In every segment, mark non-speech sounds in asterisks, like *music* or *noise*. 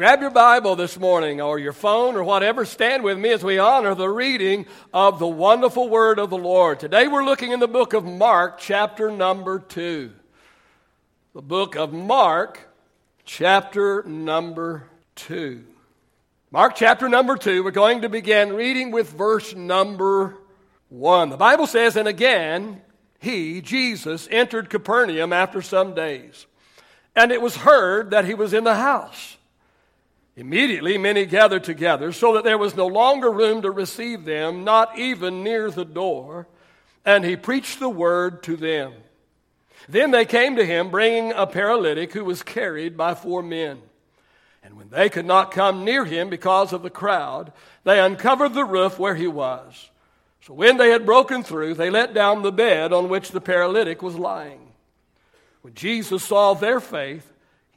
Grab your Bible this morning or your phone or whatever. Stand with me as we honor the reading of the wonderful word of the Lord. Today we're looking in the book of Mark, chapter number 2. The book of Mark, chapter number 2. Mark, chapter number 2, we're going to begin reading with verse number 1. The Bible says, And again, he, Jesus, entered Capernaum after some days. And it was heard that he was in the house. Immediately, many gathered together, so that there was no longer room to receive them, not even near the door. And he preached the word to them. Then they came to him, bringing a paralytic who was carried by four men. And when they could not come near him because of the crowd, they uncovered the roof where he was. So when they had broken through, they let down the bed on which the paralytic was lying. When Jesus saw their faith,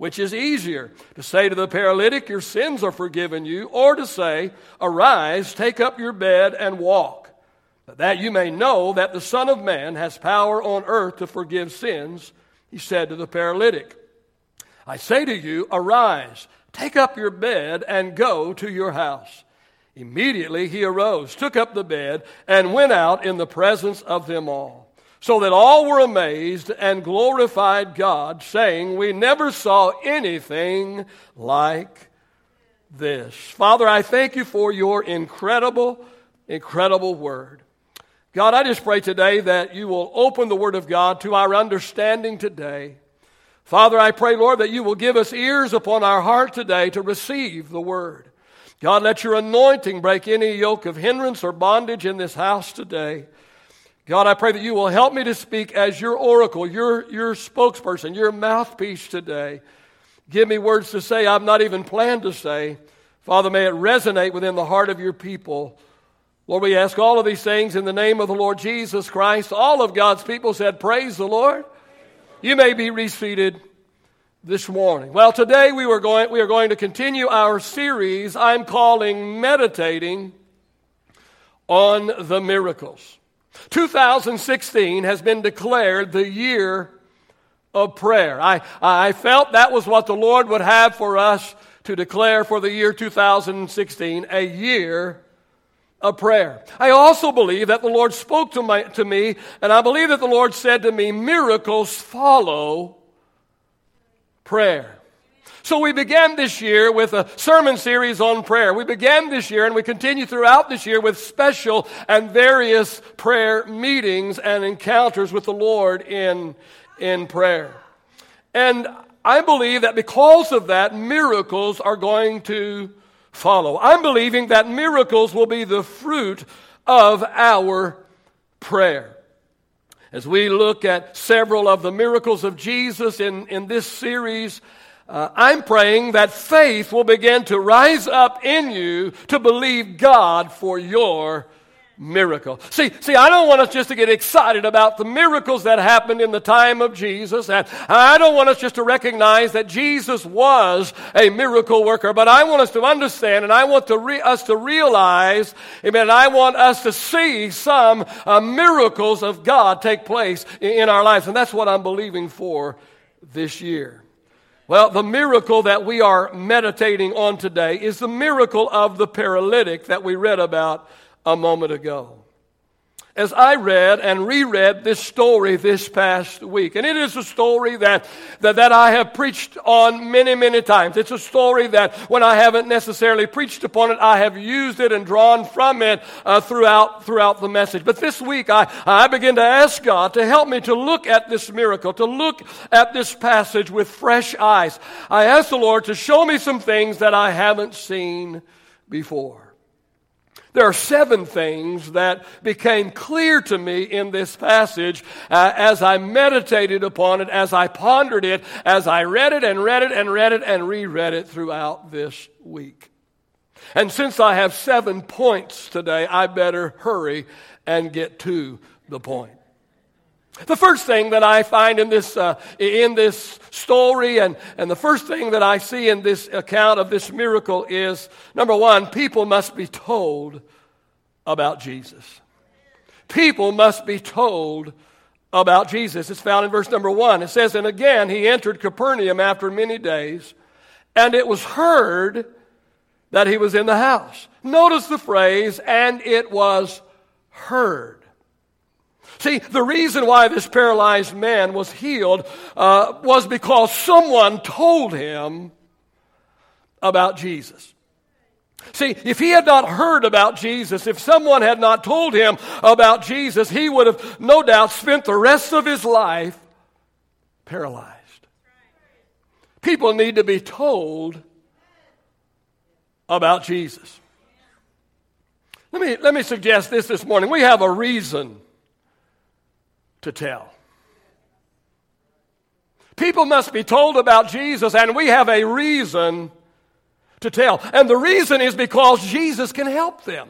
Which is easier, to say to the paralytic, Your sins are forgiven you, or to say, Arise, take up your bed, and walk. That you may know that the Son of Man has power on earth to forgive sins, he said to the paralytic, I say to you, Arise, take up your bed, and go to your house. Immediately he arose, took up the bed, and went out in the presence of them all so that all were amazed and glorified God, saying, We never saw anything like this. Father, I thank you for your incredible, incredible word. God, I just pray today that you will open the word of God to our understanding today. Father, I pray, Lord, that you will give us ears upon our heart today to receive the word. God, let your anointing break any yoke of hindrance or bondage in this house today. God, I pray that you will help me to speak as your oracle, your, your spokesperson, your mouthpiece today. Give me words to say I've not even planned to say. Father, may it resonate within the heart of your people. Lord, we ask all of these things in the name of the Lord Jesus Christ. All of God's people said, Praise the Lord. You may be reseated this morning. Well, today we, were going, we are going to continue our series I'm calling Meditating on the Miracles. 2016 has been declared the year of prayer. I, I felt that was what the Lord would have for us to declare for the year 2016 a year of prayer. I also believe that the Lord spoke to, my, to me, and I believe that the Lord said to me, miracles follow prayer. So we began this year with a sermon series on prayer. We began this year and we continue throughout this year with special and various prayer meetings and encounters with the Lord in, in prayer. And I believe that because of that, miracles are going to follow. I'm believing that miracles will be the fruit of our prayer. As we look at several of the miracles of Jesus in, in this series, uh, I'm praying that faith will begin to rise up in you to believe God for your miracle. See, see, I don't want us just to get excited about the miracles that happened in the time of Jesus. And I don't want us just to recognize that Jesus was a miracle worker, but I want us to understand and I want to re- us to realize, amen, I want us to see some uh, miracles of God take place in, in our lives. And that's what I'm believing for this year. Well, the miracle that we are meditating on today is the miracle of the paralytic that we read about a moment ago as I read and reread this story this past week. And it is a story that, that, that I have preached on many, many times. It's a story that when I haven't necessarily preached upon it, I have used it and drawn from it uh, throughout, throughout the message. But this week, I, I begin to ask God to help me to look at this miracle, to look at this passage with fresh eyes. I ask the Lord to show me some things that I haven't seen before. There are seven things that became clear to me in this passage uh, as I meditated upon it, as I pondered it, as I read it and read it and read it and reread it throughout this week. And since I have seven points today, I better hurry and get to the point. The first thing that I find in this, uh, in this story, and, and the first thing that I see in this account of this miracle is number one, people must be told about Jesus. People must be told about Jesus. It's found in verse number one. It says, And again he entered Capernaum after many days, and it was heard that he was in the house. Notice the phrase, and it was heard. See, the reason why this paralyzed man was healed uh, was because someone told him about Jesus. See, if he had not heard about Jesus, if someone had not told him about Jesus, he would have no doubt spent the rest of his life paralyzed. People need to be told about Jesus. Let me, let me suggest this this morning. We have a reason to tell. People must be told about Jesus, and we have a reason to tell. And the reason is because Jesus can help them.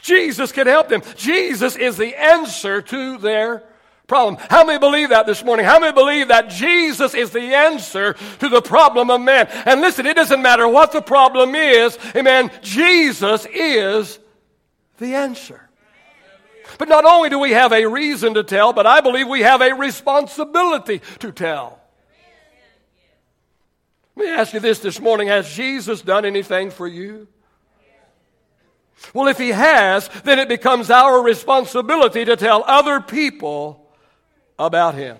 Jesus can help them. Jesus is the answer to their problem. How many believe that this morning? How many believe that Jesus is the answer to the problem of man? And listen, it doesn't matter what the problem is, amen. Jesus is the answer. But not only do we have a reason to tell, but I believe we have a responsibility to tell. Let me ask you this this morning Has Jesus done anything for you? Well, if he has, then it becomes our responsibility to tell other people about him.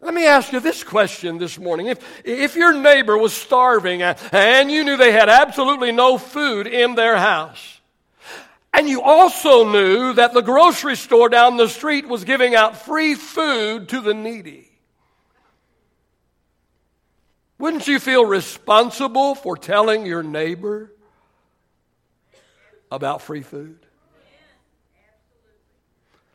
Let me ask you this question this morning. If, if your neighbor was starving and you knew they had absolutely no food in their house, and you also knew that the grocery store down the street was giving out free food to the needy. Wouldn't you feel responsible for telling your neighbor about free food?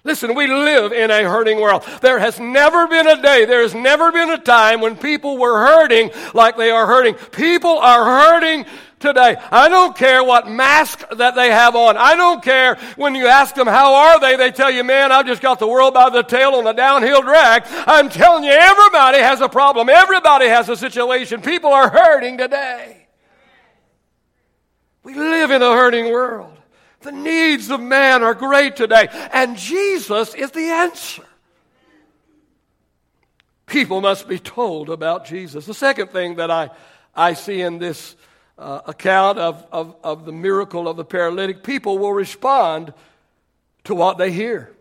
Listen, we live in a hurting world. There has never been a day, there has never been a time when people were hurting like they are hurting. People are hurting today. I don't care what mask that they have on. I don't care when you ask them, how are they? They tell you, man, I've just got the world by the tail on a downhill drag. I'm telling you, everybody has a problem. Everybody has a situation. People are hurting today. We live in a hurting world. The needs of man are great today, and Jesus is the answer. People must be told about Jesus. The second thing that I, I see in this uh, account of, of, of the miracle of the paralytic, people will respond to what they hear.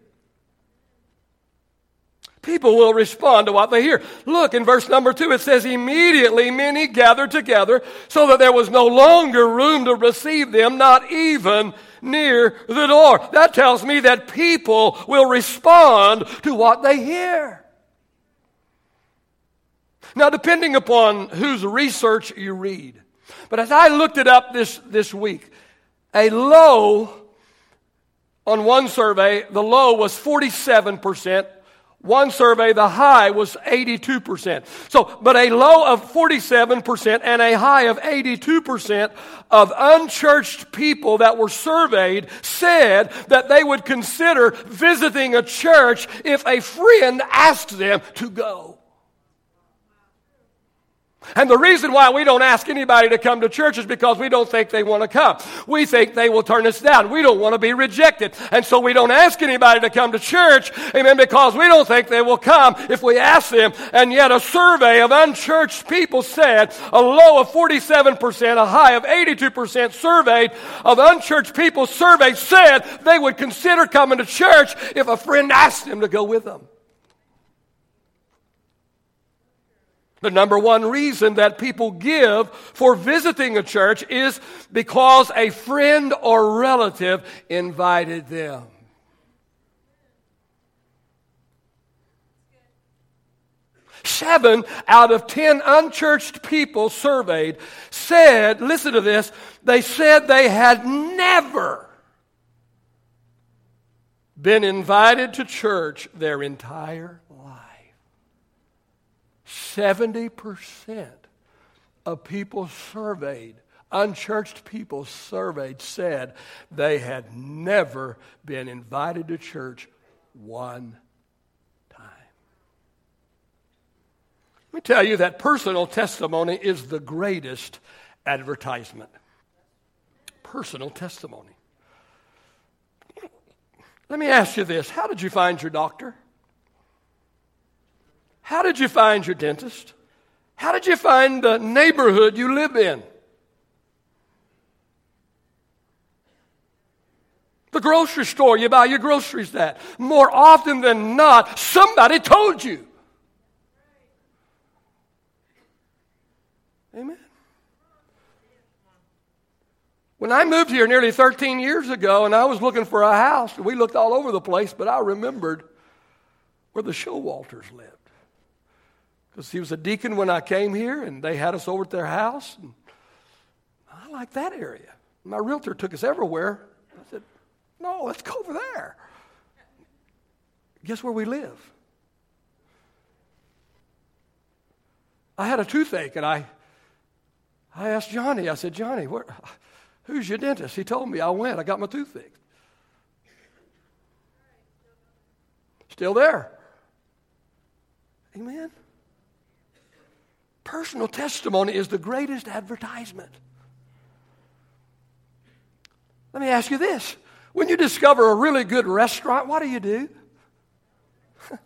People will respond to what they hear. Look in verse number two, it says, Immediately many gathered together so that there was no longer room to receive them, not even near the door. That tells me that people will respond to what they hear. Now, depending upon whose research you read, but as I looked it up this, this week, a low on one survey, the low was 47%. One survey, the high was 82%. So, but a low of 47% and a high of 82% of unchurched people that were surveyed said that they would consider visiting a church if a friend asked them to go. And the reason why we don't ask anybody to come to church is because we don't think they want to come. We think they will turn us down. We don't want to be rejected. And so we don't ask anybody to come to church, amen, because we don't think they will come if we ask them. And yet a survey of unchurched people said a low of 47%, a high of 82% surveyed of unchurched people surveyed said they would consider coming to church if a friend asked them to go with them. The number one reason that people give for visiting a church is because a friend or relative invited them. Seven out of ten unchurched people surveyed said, listen to this, they said they had never been invited to church their entire 70% of people surveyed, unchurched people surveyed, said they had never been invited to church one time. Let me tell you that personal testimony is the greatest advertisement. Personal testimony. Let me ask you this How did you find your doctor? How did you find your dentist? How did you find the neighborhood you live in? The grocery store you buy your groceries at. More often than not, somebody told you. Amen. When I moved here nearly 13 years ago and I was looking for a house, we looked all over the place, but I remembered where the Showalters lived. Because he was a deacon when I came here and they had us over at their house. And I like that area. My realtor took us everywhere. I said, No, let's go over there. Guess where we live? I had a toothache and I, I asked Johnny, I said, Johnny, where, Who's your dentist? He told me. I went. I got my tooth fixed. Still there. Amen. Personal testimony is the greatest advertisement. Let me ask you this. When you discover a really good restaurant, what do you do? *laughs*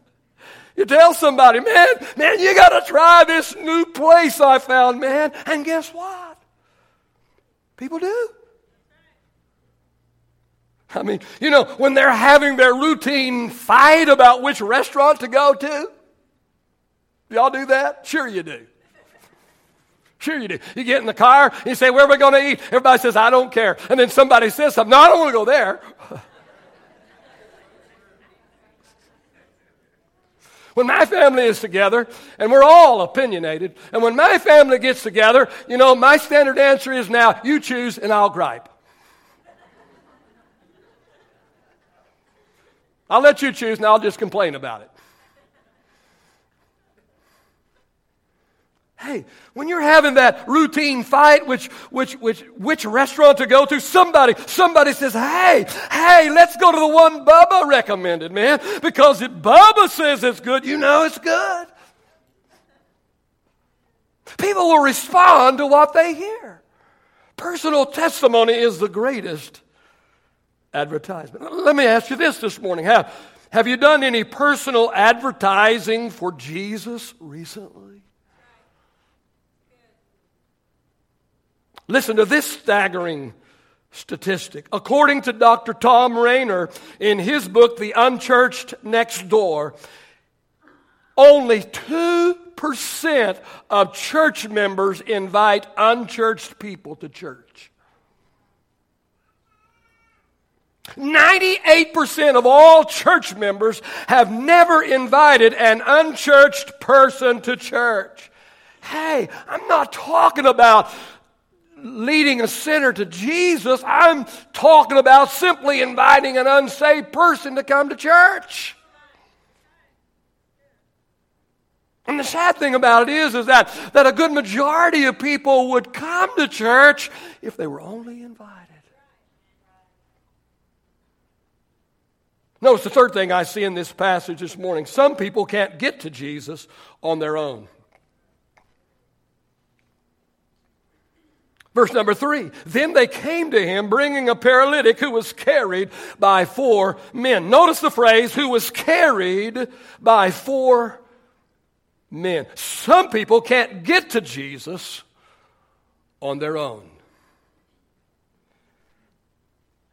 you tell somebody, man, man, you got to try this new place I found, man. And guess what? People do. I mean, you know, when they're having their routine fight about which restaurant to go to, y'all do that? Sure you do. Sure you do. You get in the car, you say, Where are we going to eat? Everybody says, I don't care. And then somebody says something, No, I don't want to go there. *laughs* When my family is together, and we're all opinionated, and when my family gets together, you know, my standard answer is now, you choose and I'll gripe. I'll let you choose and I'll just complain about it. Hey, when you're having that routine fight, which, which, which, which restaurant to go to, somebody, somebody says, hey, hey, let's go to the one Bubba recommended, man. Because if Bubba says it's good, you know it's good. People will respond to what they hear. Personal testimony is the greatest advertisement. Let me ask you this this morning. Have, have you done any personal advertising for Jesus recently? Listen to this staggering statistic. According to Dr. Thom Rainer in his book, The Unchurched Next Door, only 2% of church members invite unchurched people to church. 98% of all church members have never invited an unchurched person to church. Hey, I'm not talking about leading a sinner to Jesus. I'm talking about simply inviting an unsaved person to come to church. And the sad thing about it is, is that, that a good majority of people would come to church if they were only invited. Notice the third thing I see in this passage this morning. Some people can't get to Jesus on their own. Verse number three. Then they came to him bringing a paralytic who was carried by four men. Notice the phrase, who was carried by four men. Some people can't get to Jesus on their own.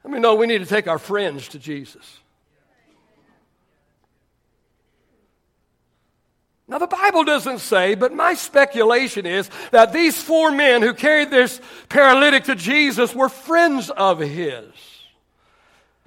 I mean, no, we need to take our friends to Jesus. Now, the Bible doesn't say, but my speculation is that these four men who carried this paralytic to Jesus were friends of his.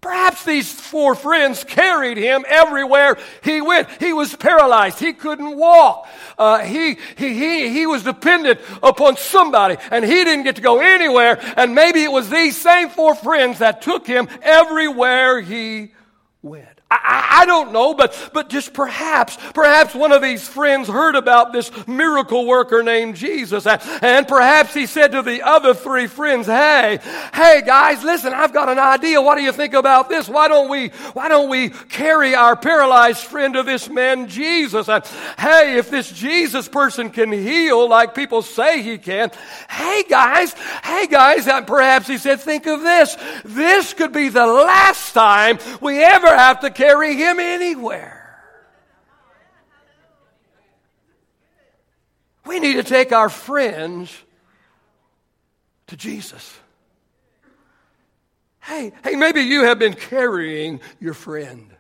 Perhaps these four friends carried him everywhere he went. He was paralyzed. He couldn't walk. Uh, he, he, he, he was dependent upon somebody, and he didn't get to go anywhere. And maybe it was these same four friends that took him everywhere he went. I, I, don't know, but, but just perhaps, perhaps one of these friends heard about this miracle worker named Jesus. And perhaps he said to the other three friends, hey, hey guys, listen, I've got an idea. What do you think about this? Why don't we, why don't we carry our paralyzed friend to this man Jesus? And, hey, if this Jesus person can heal like people say he can, hey guys, hey guys, and perhaps he said, think of this. This could be the last time we ever have to carry him anywhere. We need to take our friends to Jesus. Hey, hey, maybe you have been carrying your friend.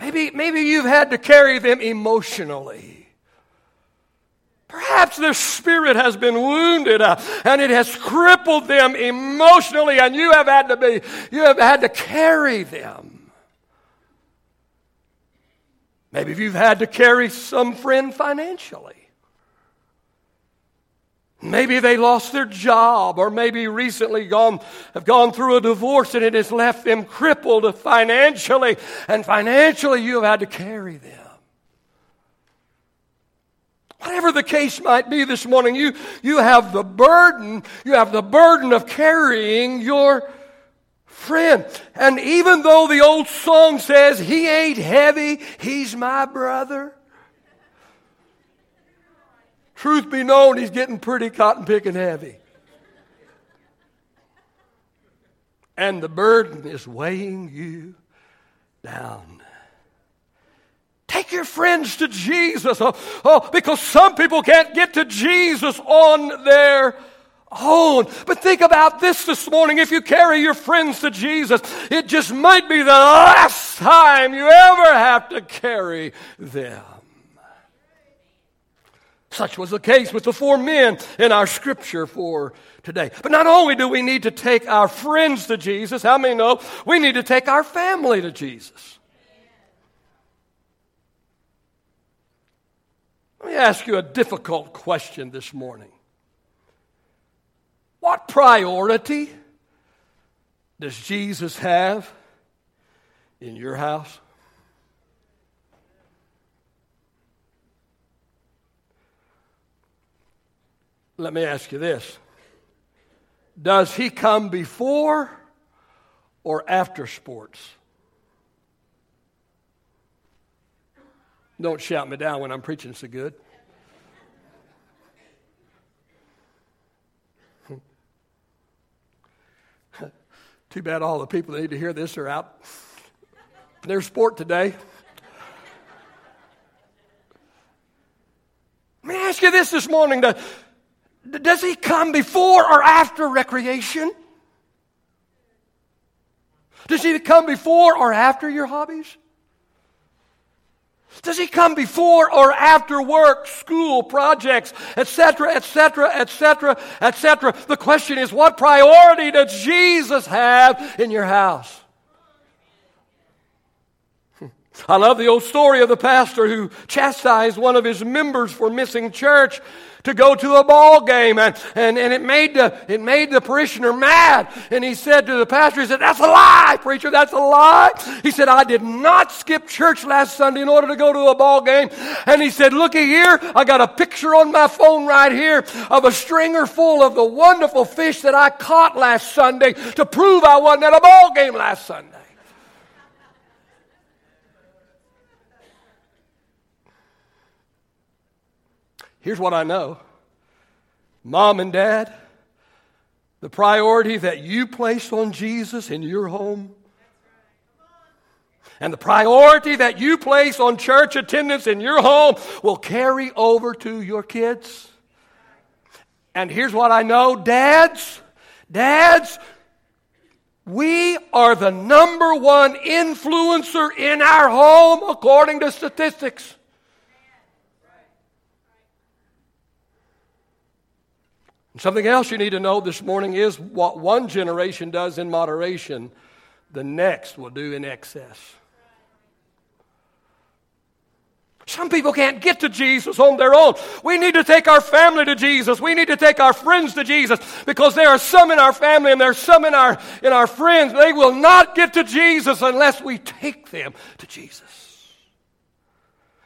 Maybe, maybe you've had to carry them emotionally. Perhaps their spirit has been wounded uh, and it has crippled them emotionally, and you have had to be, you have had to carry them. Maybe you've had to carry some friend financially. Maybe they lost their job, or maybe recently gone, have gone through a divorce and it has left them crippled financially, and financially you have had to carry them. Whatever the case might be this morning, you, you have the burden, you have the burden of carrying your friend. And even though the old song says, He ain't heavy, He's my brother. Truth be known, he's getting pretty cotton picking heavy. And the burden is weighing you down. Take your friends to Jesus. Oh, oh, because some people can't get to Jesus on their own. But think about this this morning. If you carry your friends to Jesus, it just might be the last time you ever have to carry them. Such was the case with the four men in our scripture for today. But not only do we need to take our friends to Jesus, how many know we need to take our family to Jesus? Let me ask you a difficult question this morning. What priority does Jesus have in your house? Let me ask you this Does he come before or after sports? Don't shout me down when I'm preaching so good. *laughs* Too bad all the people that need to hear this are out their sport today. Let me ask you this this morning. Does he come before or after recreation? Does he come before or after your hobbies? Does he come before or after work, school, projects, etc., etc., etc., etc.? The question is, what priority does Jesus have in your house? I love the old story of the pastor who chastised one of his members for missing church to go to a ball game and, and, and it made the it made the parishioner mad. And he said to the pastor he said that's a lie preacher that's a lie. He said i did not skip church last sunday in order to go to a ball game. And he said looky here i got a picture on my phone right here of a stringer full of the wonderful fish that i caught last sunday to prove i wasn't at a ball game last sunday Here's what I know Mom and Dad, the priority that you place on Jesus in your home, and the priority that you place on church attendance in your home will carry over to your kids. And here's what I know dads, dads, we are the number one influencer in our home according to statistics. Something else you need to know this morning is what one generation does in moderation, the next will do in excess. Some people can't get to Jesus on their own. We need to take our family to Jesus. We need to take our friends to Jesus because there are some in our family and there are some in our, in our friends. They will not get to Jesus unless we take them to Jesus.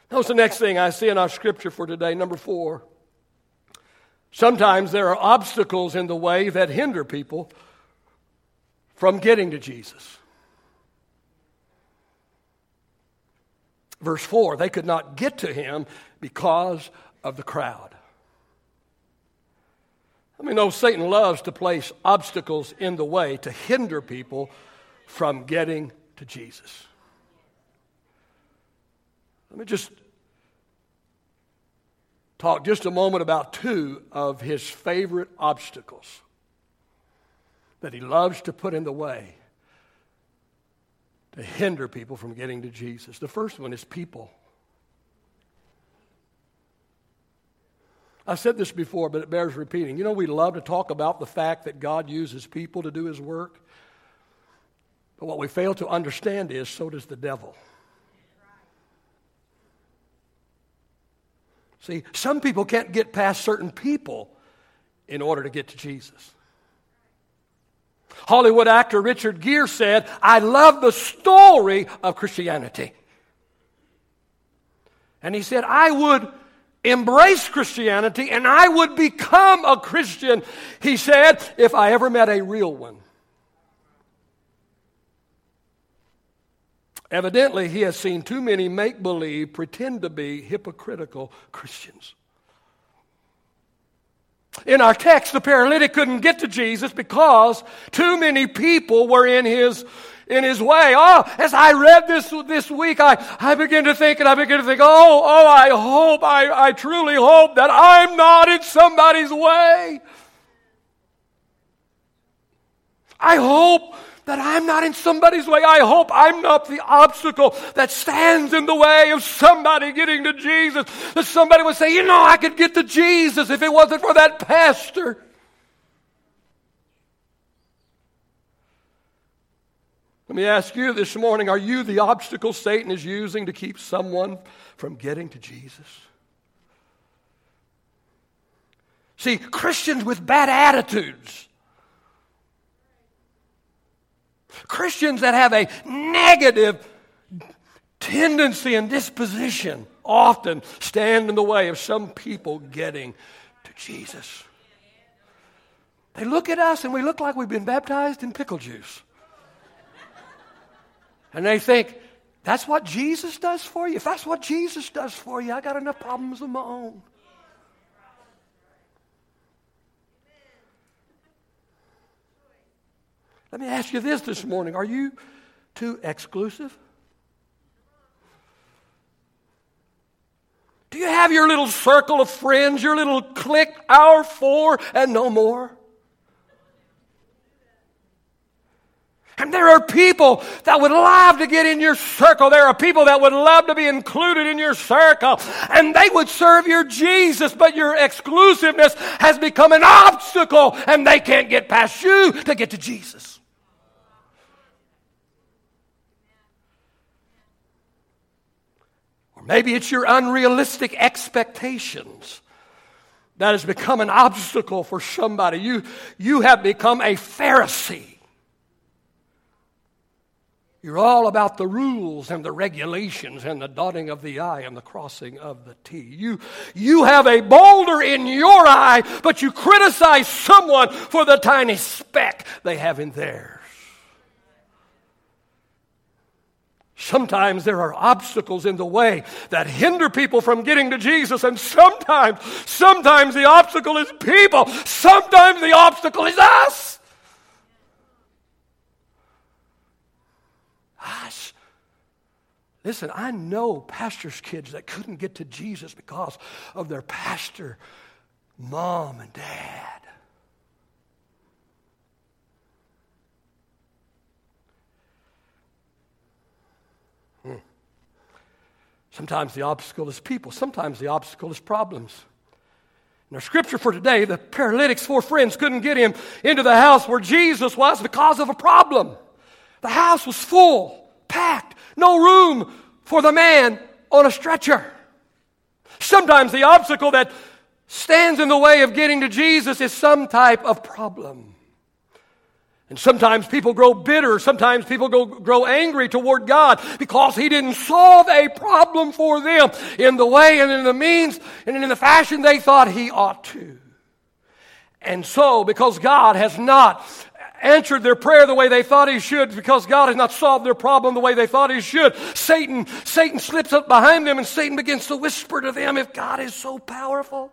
Notice the next thing I see in our scripture for today, number four. Sometimes there are obstacles in the way that hinder people from getting to Jesus. Verse 4 they could not get to him because of the crowd. I mean, know Satan loves to place obstacles in the way to hinder people from getting to Jesus. Let me just talk just a moment about two of his favorite obstacles that he loves to put in the way to hinder people from getting to Jesus. The first one is people. I've said this before, but it bears repeating. You know, we love to talk about the fact that God uses people to do his work. But what we fail to understand is so does the devil. See, some people can't get past certain people in order to get to Jesus. Hollywood actor Richard Gere said, I love the story of Christianity. And he said, I would embrace Christianity and I would become a Christian, he said, if I ever met a real one. Evidently, he has seen too many make believe, pretend to be hypocritical Christians. In our text, the paralytic couldn't get to Jesus because too many people were in his, in his way. Oh, as I read this this week, I, I begin to think and I begin to think, oh, oh, I hope, I, I truly hope that I'm not in somebody's way. I hope that I'm not in somebody's way. I hope I'm not the obstacle that stands in the way of somebody getting to Jesus. That somebody would say, you know, I could get to Jesus if it wasn't for that pastor. Let me ask you this morning are you the obstacle Satan is using to keep someone from getting to Jesus? See, Christians with bad attitudes Christians that have a negative tendency and disposition often stand in the way of some people getting to Jesus. They look at us and we look like we've been baptized in pickle juice. And they think, that's what Jesus does for you? If that's what Jesus does for you, I got enough problems of my own. Let me ask you this this morning. Are you too exclusive? Do you have your little circle of friends, your little clique, our four and no more? And there are people that would love to get in your circle. There are people that would love to be included in your circle. And they would serve your Jesus, but your exclusiveness has become an obstacle and they can't get past you to get to Jesus. Maybe it's your unrealistic expectations that has become an obstacle for somebody. You, you have become a Pharisee. You're all about the rules and the regulations and the dotting of the I and the crossing of the T. You, you have a boulder in your eye, but you criticize someone for the tiny speck they have in theirs. Sometimes there are obstacles in the way that hinder people from getting to Jesus, and sometimes, sometimes the obstacle is people, sometimes the obstacle is us. Us. Listen, I know pastors' kids that couldn't get to Jesus because of their pastor, mom, and dad. Sometimes the obstacle is people, sometimes the obstacle is problems. In our scripture for today, the paralytic's four friends couldn't get him into the house where Jesus was because of a problem. The house was full, packed, no room for the man on a stretcher. Sometimes the obstacle that stands in the way of getting to Jesus is some type of problem. And sometimes people grow bitter. Sometimes people go, grow angry toward God because He didn't solve a problem for them in the way and in the means and in the fashion they thought He ought to. And so, because God has not answered their prayer the way they thought he should because God has not solved their problem the way they thought he should. Satan, Satan slips up behind them and Satan begins to whisper to them, if God is so powerful,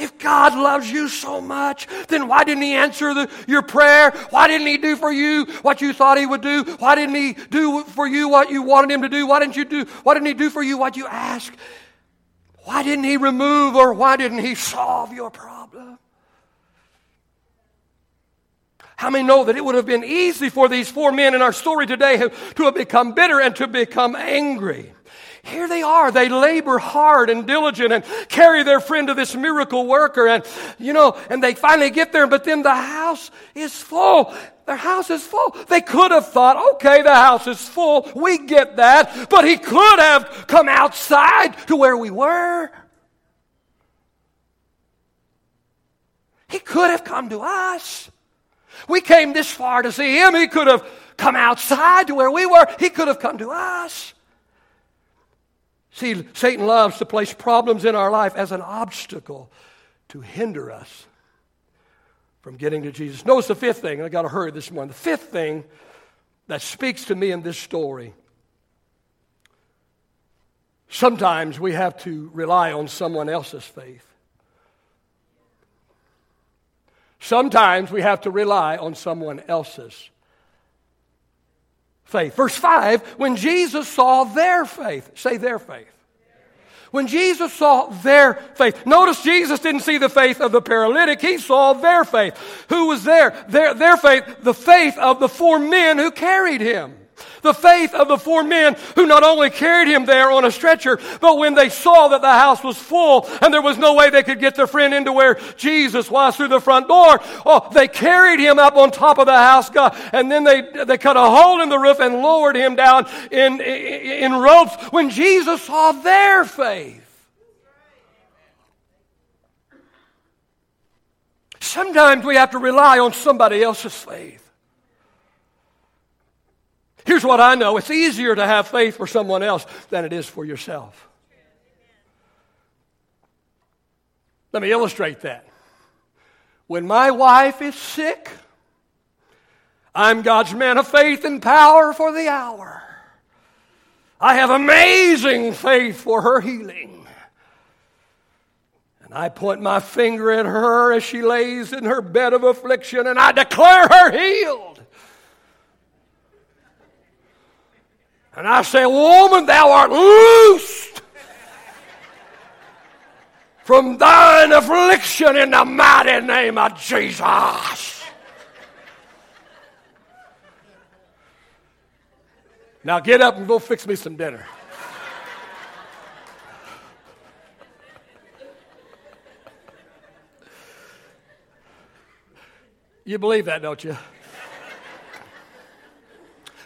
if God loves you so much, then why didn't He answer the, your prayer? Why didn't He do for you what you thought He would do? Why didn't He do for you what you wanted Him to do? Why didn't you do? Why didn't He do for you what you asked? Why didn't He remove or why didn't He solve your problem? How many know that it would have been easy for these four men in our story today to have become bitter and to become angry? Here they are. They labor hard and diligent and carry their friend to this miracle worker. And, you know, and they finally get there, but then the house is full. Their house is full. They could have thought, okay, the house is full. We get that. But he could have come outside to where we were. He could have come to us. We came this far to see him. He could have come outside to where we were, he could have come to us. See, Satan loves to place problems in our life as an obstacle to hinder us from getting to Jesus. Notice the fifth thing, and I got to hurry this morning. The fifth thing that speaks to me in this story. Sometimes we have to rely on someone else's faith. Sometimes we have to rely on someone else's faith. Verse 5 when Jesus saw their faith, say their faith. When Jesus saw their faith, notice Jesus didn't see the faith of the paralytic, he saw their faith. Who was there? Their, their faith, the faith of the four men who carried him. The faith of the four men who not only carried him there on a stretcher, but when they saw that the house was full and there was no way they could get their friend into where Jesus was through the front door, oh, they carried him up on top of the house, God, and then they, they cut a hole in the roof and lowered him down in, in, in ropes when Jesus saw their faith. Sometimes we have to rely on somebody else's faith. Here's what I know it's easier to have faith for someone else than it is for yourself. Let me illustrate that. When my wife is sick, I'm God's man of faith and power for the hour. I have amazing faith for her healing. And I point my finger at her as she lays in her bed of affliction and I declare her healed. And I say, Woman, thou art loosed from thine affliction in the mighty name of Jesus. Now get up and go fix me some dinner. You believe that, don't you?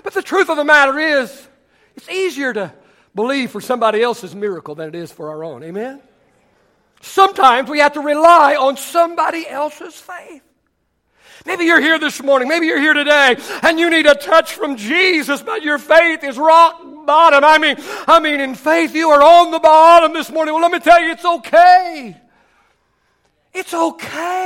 But the truth of the matter is, it's easier to believe for somebody else's miracle than it is for our own. Amen? Sometimes we have to rely on somebody else's faith. Maybe you're here this morning, maybe you're here today, and you need a touch from Jesus, but your faith is rock bottom. I mean, I mean, in faith you are on the bottom this morning. Well, let me tell you, it's okay. It's okay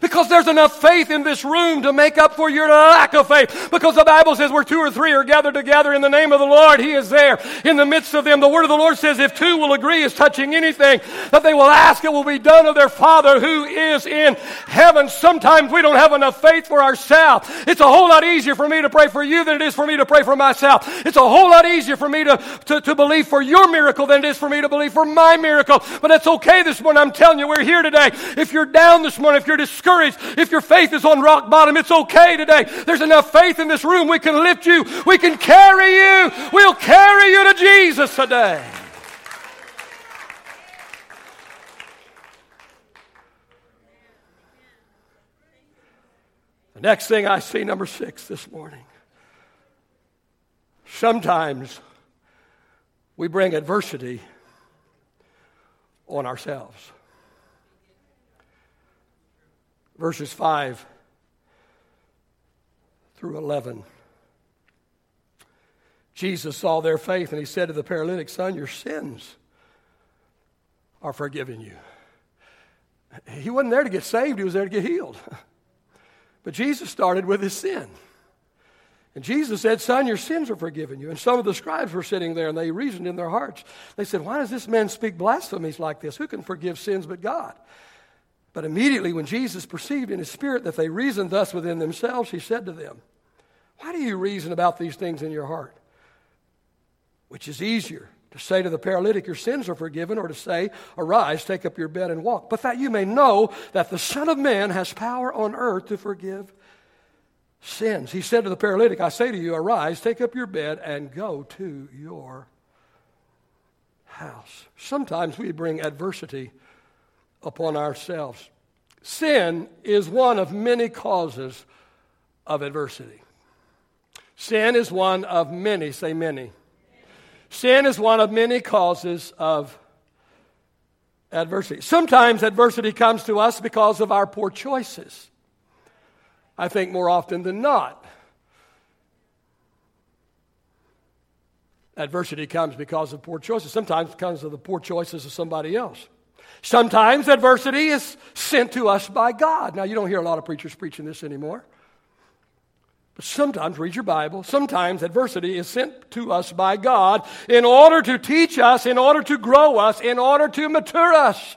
because there's enough faith in this room to make up for your lack of faith. Because the Bible says where two or three are gathered together in the name of the Lord, He is there in the midst of them. The word of the Lord says if two will agree as touching anything that they will ask, it will be done of their Father who is in heaven. Sometimes we don't have enough faith for ourselves. It's a whole lot easier for me to pray for you than it is for me to pray for myself. It's a whole lot easier for me to, to, to believe for your miracle than it is for me to believe for my miracle. But it's okay this morning. I'm telling you, we're here today. If you're down this morning, if you're discouraged, if your faith is on rock bottom, it's okay today. There's enough faith in this room. We can lift you. We can carry you. We'll carry you to Jesus today. The next thing I see, number six this morning. Sometimes we bring adversity on ourselves. Verses 5 through 11. Jesus saw their faith and he said to the paralytic, Son, your sins are forgiven you. He wasn't there to get saved, he was there to get healed. *laughs* But Jesus started with his sin. And Jesus said, Son, your sins are forgiven you. And some of the scribes were sitting there and they reasoned in their hearts. They said, Why does this man speak blasphemies like this? Who can forgive sins but God? But immediately, when Jesus perceived in his spirit that they reasoned thus within themselves, he said to them, Why do you reason about these things in your heart? Which is easier, to say to the paralytic, Your sins are forgiven, or to say, Arise, take up your bed and walk. But that you may know that the Son of Man has power on earth to forgive sins. He said to the paralytic, I say to you, Arise, take up your bed, and go to your house. Sometimes we bring adversity upon ourselves. Sin is one of many causes of adversity. Sin is one of many, say many Sin is one of many causes of adversity. Sometimes adversity comes to us because of our poor choices. I think more often than not, adversity comes because of poor choices. Sometimes it comes of the poor choices of somebody else. Sometimes adversity is sent to us by God. Now, you don't hear a lot of preachers preaching this anymore. But sometimes, read your Bible, sometimes adversity is sent to us by God in order to teach us, in order to grow us, in order to mature us.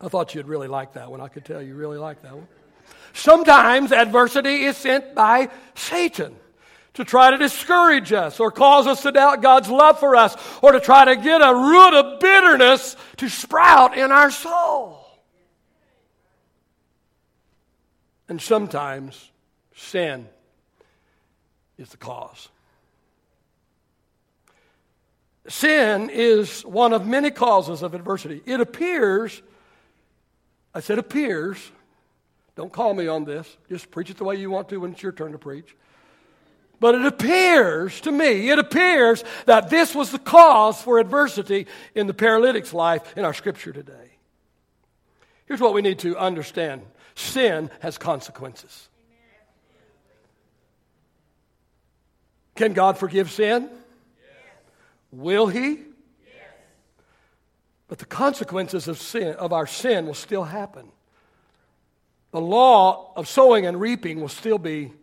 I thought you'd really like that one. I could tell you really like that one. Sometimes adversity is sent by Satan to try to discourage us or cause us to doubt God's love for us or to try to get a root of bitterness to sprout in our soul. And sometimes sin is the cause. Sin is one of many causes of adversity. It appears, I said appears, don't call me on this, just preach it the way you want to when it's your turn to preach. But it appears to me, it appears that this was the cause for adversity in the paralytic's life in our scripture today. Here's what we need to understand sin has consequences. Can God forgive sin? Will He? But the consequences of sin, of our sin, will still happen. The law of sowing and reaping will still be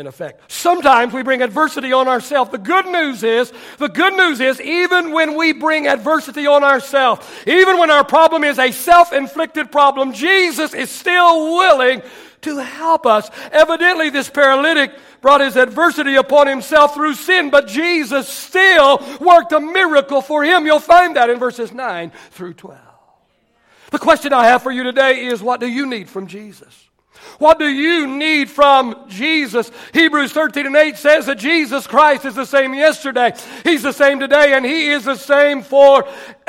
in effect. Sometimes we bring adversity on ourselves. The good news is, the good news is, even when we bring adversity on ourselves, even when our problem is a self inflicted problem, Jesus is still willing to help us. Evidently, this paralytic brought his adversity upon himself through sin, but Jesus still worked a miracle for him. You'll find that in verses 9 through 12. The question I have for you today is what do you need from Jesus? What do you need from Jesus? Hebrews 13 and 8 says that Jesus Christ is the same yesterday, He's the same today, and He is the same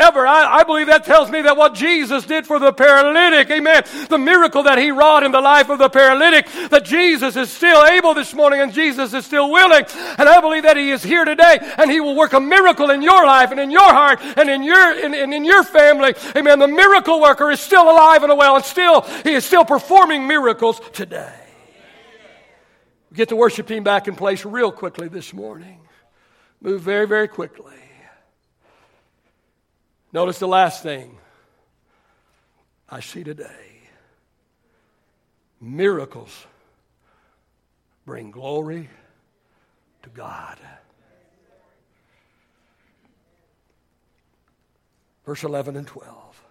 forever. I, I believe that tells me that what Jesus did for the paralytic, amen, the miracle that He wrought in the life of the paralytic, that Jesus is still able this morning and Jesus is still willing. And I believe that He is here today and He will work a miracle in your life and in your heart and in your, in, in, in your family. Amen. The miracle worker is still alive and well and still, He is still performing miracles miracles today. Get the worship team back in place real quickly this morning. Move very, very quickly. Notice the last thing I see today miracles bring glory to God. Verse 11 and 12.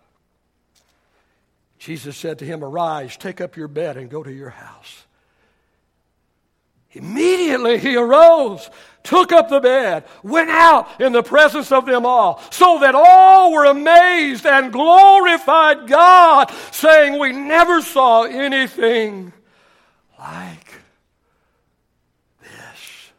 Jesus said to him, Arise, take up your bed, and go to your house. Immediately he arose, took up the bed, went out in the presence of them all, so that all were amazed and glorified God, saying, We never saw anything like this.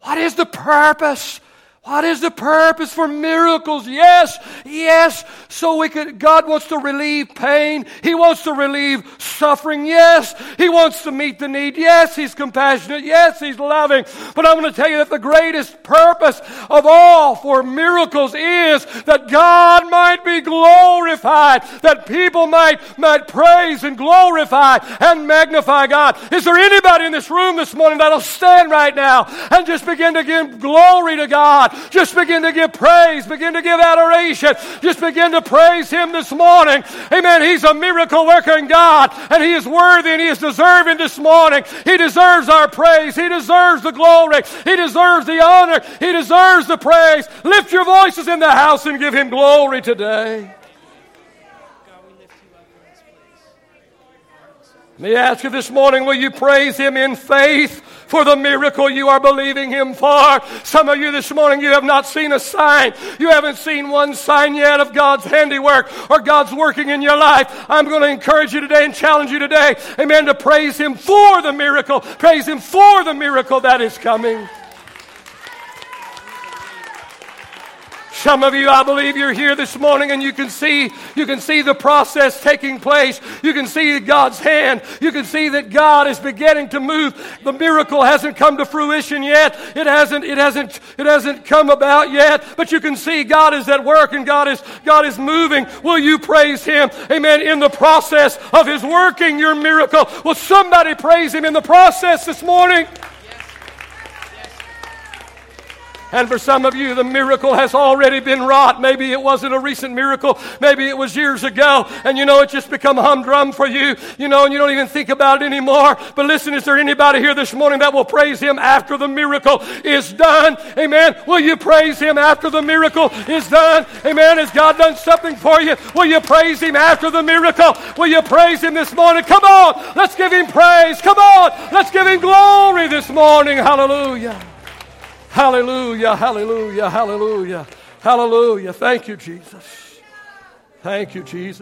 What is the purpose What is the purpose for miracles? Yes, yes, so we could, God wants to relieve pain. He wants to relieve suffering. Yes, He wants to meet the need. Yes, He's compassionate. Yes, He's loving. But I'm going to tell you that the greatest purpose of all for miracles is that God might be glorified, that people might, might praise and glorify and magnify God. Is there anybody in this room this morning that'll stand right now and just begin to give glory to God? Just begin to give praise, begin to give adoration. Just begin to praise Him this morning. Amen. He's a miracle working God, and He is worthy and He is deserving this morning. He deserves our praise. He deserves the glory. He deserves the honor. He deserves the praise. Lift your voices in the house and give Him glory today. Let me ask you this morning, will you praise Him in faith? for the miracle you are believing Him for. Some of you this morning, you have not seen a sign. You haven't seen one sign yet of God's handiwork or God's working in your life. I'm going to encourage you today and challenge you today, amen, to praise Him for the miracle. Praise Him for the miracle that is coming. Some of you, I believe you're here this morning and you can see, you can see the process taking place. You can see God's hand. You can see that God is beginning to move. The miracle hasn't come to fruition yet. It hasn't, it hasn't, it hasn't come about yet. But you can see God is at work and God is, God is moving. Will you praise Him? Amen. In the process of His working your miracle. Will somebody praise Him in the process this morning? And for some of you, the miracle has already been wrought. Maybe it wasn't a recent miracle. Maybe it was years ago. And you know, it's just become humdrum for you, you know, and you don't even think about it anymore. But listen, is there anybody here this morning that will praise Him after the miracle is done? Amen. Will you praise Him after the miracle is done? Amen. Has God done something for you? Will you praise Him after the miracle? Will you praise Him this morning? Come on. Let's give Him praise. Come on. Let's give Him glory this morning. Hallelujah. Hallelujah, hallelujah, hallelujah, hallelujah. Thank you, Jesus. Thank you, Jesus.